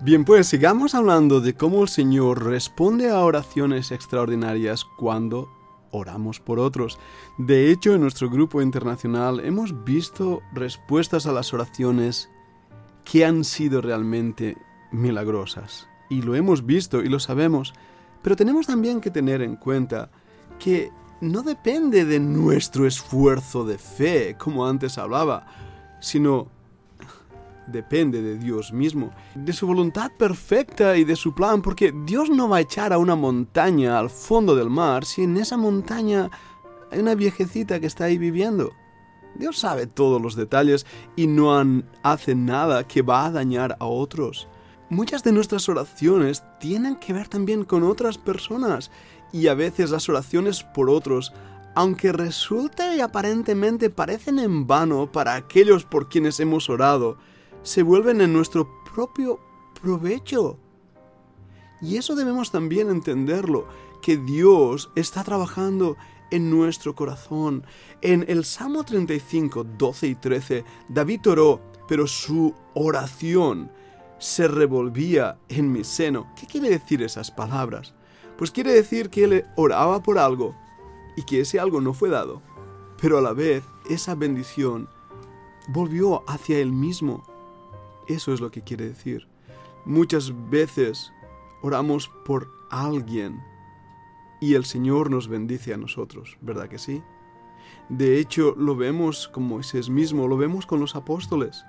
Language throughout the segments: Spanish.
Bien, pues sigamos hablando de cómo el Señor responde a oraciones extraordinarias cuando oramos por otros. De hecho, en nuestro grupo internacional hemos visto respuestas a las oraciones que han sido realmente milagrosas. Y lo hemos visto y lo sabemos, pero tenemos también que tener en cuenta que no depende de nuestro esfuerzo de fe, como antes hablaba, sino depende de Dios mismo, de su voluntad perfecta y de su plan, porque Dios no va a echar a una montaña al fondo del mar si en esa montaña hay una viejecita que está ahí viviendo. Dios sabe todos los detalles y no hace nada que va a dañar a otros. Muchas de nuestras oraciones tienen que ver también con otras personas y a veces las oraciones por otros, aunque resulte y aparentemente parecen en vano para aquellos por quienes hemos orado, se vuelven en nuestro propio provecho. Y eso debemos también entenderlo, que Dios está trabajando en nuestro corazón. En el Salmo 35, 12 y 13, David oró, pero su oración se revolvía en mi seno. ¿Qué quiere decir esas palabras? Pues quiere decir que él oraba por algo y que ese algo no fue dado, pero a la vez esa bendición volvió hacia él mismo. Eso es lo que quiere decir. Muchas veces oramos por alguien y el Señor nos bendice a nosotros, ¿verdad que sí? De hecho, lo vemos con Moisés mismo, lo vemos con los apóstoles.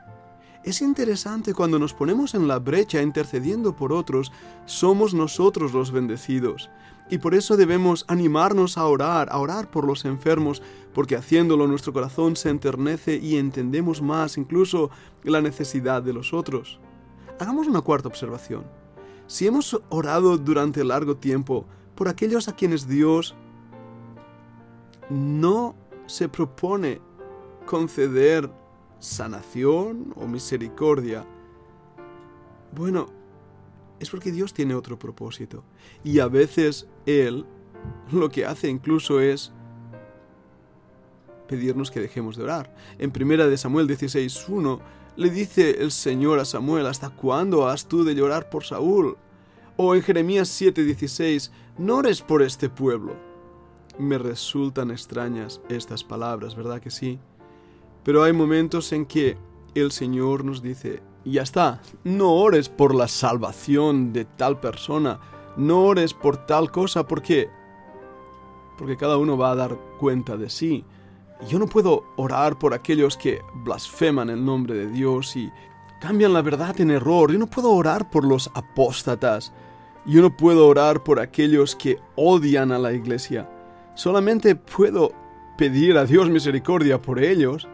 Es interesante cuando nos ponemos en la brecha intercediendo por otros, somos nosotros los bendecidos. Y por eso debemos animarnos a orar, a orar por los enfermos, porque haciéndolo nuestro corazón se enternece y entendemos más incluso la necesidad de los otros. Hagamos una cuarta observación. Si hemos orado durante largo tiempo por aquellos a quienes Dios no se propone conceder sanación o misericordia, bueno, es porque Dios tiene otro propósito. Y a veces Él lo que hace incluso es pedirnos que dejemos de orar. En primera de Samuel 16.1 le dice el Señor a Samuel, ¿hasta cuándo has tú de llorar por Saúl? O en Jeremías 7:16, no ores por este pueblo. Me resultan extrañas estas palabras, ¿verdad que sí? Pero hay momentos en que el Señor nos dice, ya está, no ores por la salvación de tal persona, no ores por tal cosa, porque porque cada uno va a dar cuenta de sí. Yo no puedo orar por aquellos que blasfeman el nombre de Dios y cambian la verdad en error. Yo no puedo orar por los apóstatas. Yo no puedo orar por aquellos que odian a la iglesia. Solamente puedo pedir a Dios misericordia por ellos.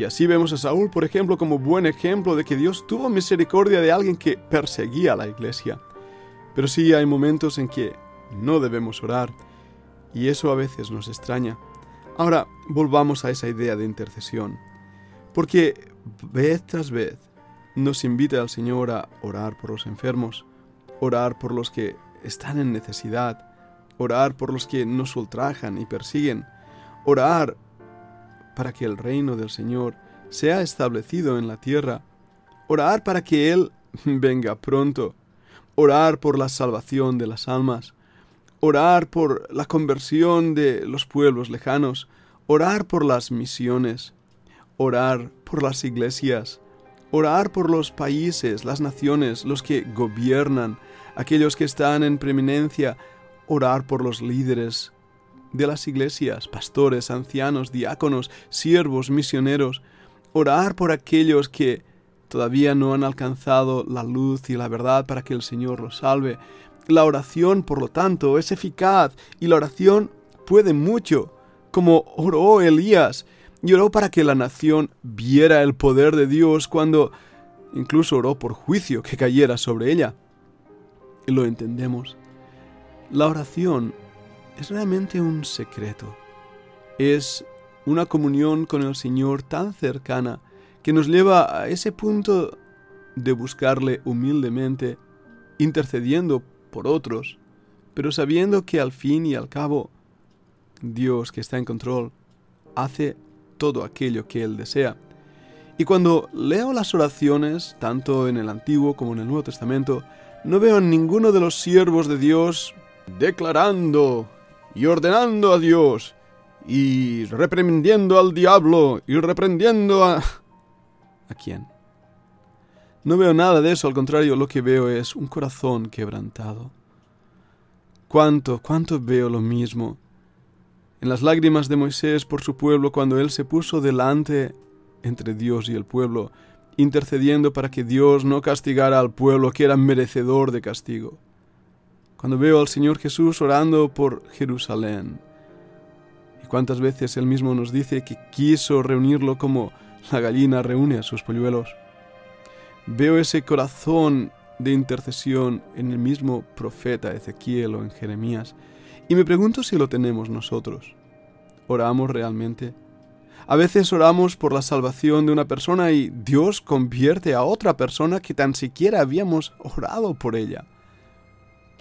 Y así vemos a Saúl, por ejemplo, como buen ejemplo de que Dios tuvo misericordia de alguien que perseguía a la iglesia. Pero sí hay momentos en que no debemos orar, y eso a veces nos extraña. Ahora, volvamos a esa idea de intercesión, porque vez tras vez nos invita al Señor a orar por los enfermos, orar por los que están en necesidad, orar por los que nos ultrajan y persiguen, orar para que el reino del Señor sea establecido en la tierra, orar para que Él venga pronto, orar por la salvación de las almas, orar por la conversión de los pueblos lejanos, orar por las misiones, orar por las iglesias, orar por los países, las naciones, los que gobiernan, aquellos que están en preeminencia, orar por los líderes de las iglesias, pastores, ancianos, diáconos, siervos, misioneros, orar por aquellos que todavía no han alcanzado la luz y la verdad para que el Señor los salve. La oración, por lo tanto, es eficaz y la oración puede mucho, como oró Elías, y oró para que la nación viera el poder de Dios cuando incluso oró por juicio que cayera sobre ella. Lo entendemos. La oración es realmente un secreto. Es una comunión con el Señor tan cercana que nos lleva a ese punto de buscarle humildemente, intercediendo por otros, pero sabiendo que al fin y al cabo Dios que está en control hace todo aquello que Él desea. Y cuando leo las oraciones, tanto en el Antiguo como en el Nuevo Testamento, no veo a ninguno de los siervos de Dios declarando y ordenando a Dios y reprendiendo al diablo y reprendiendo a... ¿A quién? No veo nada de eso, al contrario, lo que veo es un corazón quebrantado. ¿Cuánto, cuánto veo lo mismo? En las lágrimas de Moisés por su pueblo cuando él se puso delante entre Dios y el pueblo, intercediendo para que Dios no castigara al pueblo que era merecedor de castigo. Cuando veo al Señor Jesús orando por Jerusalén, y cuántas veces Él mismo nos dice que quiso reunirlo como la gallina reúne a sus polluelos. Veo ese corazón de intercesión en el mismo profeta Ezequiel o en Jeremías, y me pregunto si lo tenemos nosotros. ¿Oramos realmente? A veces oramos por la salvación de una persona y Dios convierte a otra persona que tan siquiera habíamos orado por ella.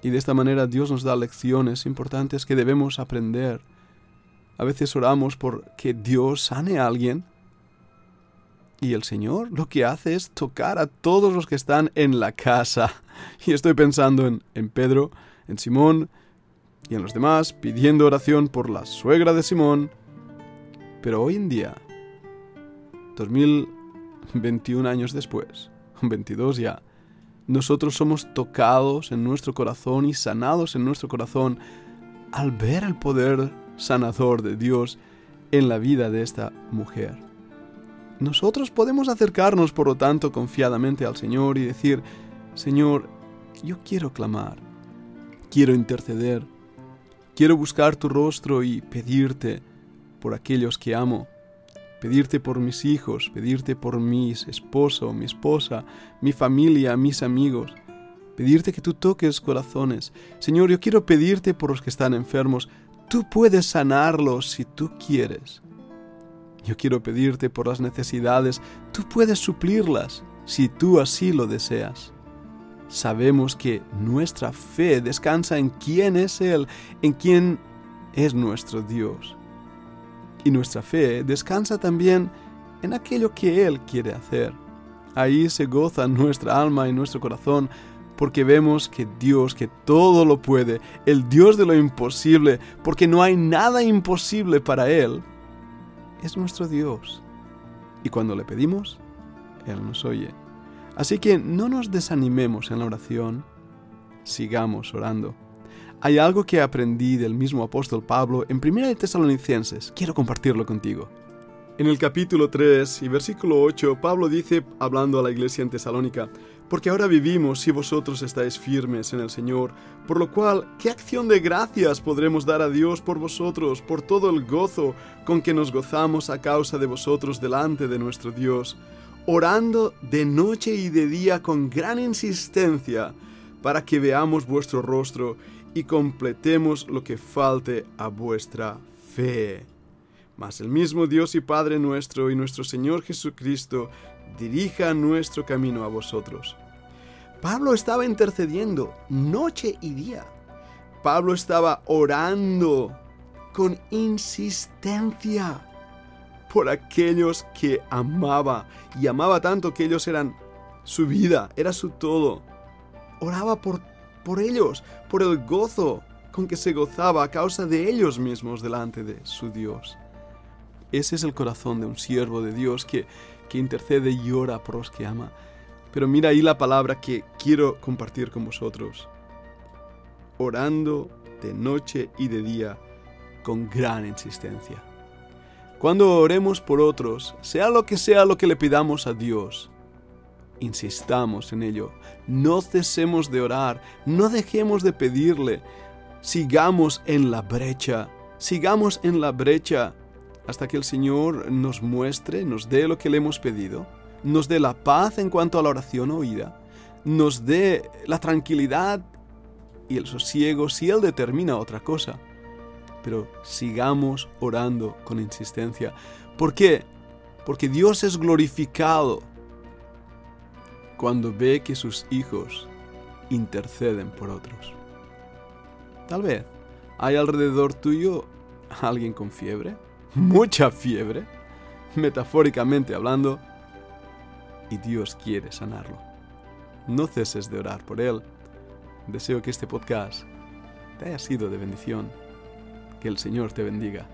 Y de esta manera Dios nos da lecciones importantes que debemos aprender. A veces oramos por que Dios sane a alguien. Y el Señor lo que hace es tocar a todos los que están en la casa. Y estoy pensando en, en Pedro, en Simón y en los demás, pidiendo oración por la suegra de Simón, pero hoy en día, 2021 años después, 22 ya, nosotros somos tocados en nuestro corazón y sanados en nuestro corazón al ver el poder sanador de Dios en la vida de esta mujer. Nosotros podemos acercarnos, por lo tanto, confiadamente al Señor y decir, Señor, yo quiero clamar, quiero interceder, quiero buscar tu rostro y pedirte por aquellos que amo, pedirte por mis hijos, pedirte por mi esposo, mi esposa, mi familia, mis amigos, pedirte que tú toques corazones. Señor, yo quiero pedirte por los que están enfermos. Tú puedes sanarlos si tú quieres. Yo quiero pedirte por las necesidades. Tú puedes suplirlas si tú así lo deseas. Sabemos que nuestra fe descansa en quién es Él, en quién es nuestro Dios. Y nuestra fe descansa también en aquello que Él quiere hacer. Ahí se goza nuestra alma y nuestro corazón porque vemos que Dios, que todo lo puede, el Dios de lo imposible, porque no hay nada imposible para Él, es nuestro Dios. Y cuando le pedimos, Él nos oye. Así que no nos desanimemos en la oración, sigamos orando. Hay algo que aprendí del mismo apóstol Pablo en 1 de Tesalonicenses. Quiero compartirlo contigo. En el capítulo 3 y versículo 8, Pablo dice, hablando a la iglesia en Tesalónica, porque ahora vivimos si vosotros estáis firmes en el Señor, por lo cual, ¿qué acción de gracias podremos dar a Dios por vosotros, por todo el gozo con que nos gozamos a causa de vosotros delante de nuestro Dios, orando de noche y de día con gran insistencia, para que veamos vuestro rostro y completemos lo que falte a vuestra fe. Mas el mismo Dios y Padre nuestro y nuestro Señor Jesucristo dirija nuestro camino a vosotros. Pablo estaba intercediendo noche y día. Pablo estaba orando con insistencia por aquellos que amaba y amaba tanto que ellos eran su vida, era su todo. Oraba por por ellos, por el gozo con que se gozaba a causa de ellos mismos delante de su Dios. Ese es el corazón de un siervo de Dios que, que intercede y ora por los que ama. Pero mira ahí la palabra que quiero compartir con vosotros. Orando de noche y de día con gran insistencia. Cuando oremos por otros, sea lo que sea lo que le pidamos a Dios, insistamos en ello. No cesemos de orar, no dejemos de pedirle. Sigamos en la brecha, sigamos en la brecha hasta que el Señor nos muestre, nos dé lo que le hemos pedido, nos dé la paz en cuanto a la oración oída, nos dé la tranquilidad y el sosiego si Él determina otra cosa. Pero sigamos orando con insistencia. ¿Por qué? Porque Dios es glorificado cuando ve que sus hijos interceden por otros. Tal vez hay alrededor tuyo alguien con fiebre, mucha fiebre, metafóricamente hablando, y Dios quiere sanarlo. No ceses de orar por él. Deseo que este podcast te haya sido de bendición. Que el Señor te bendiga.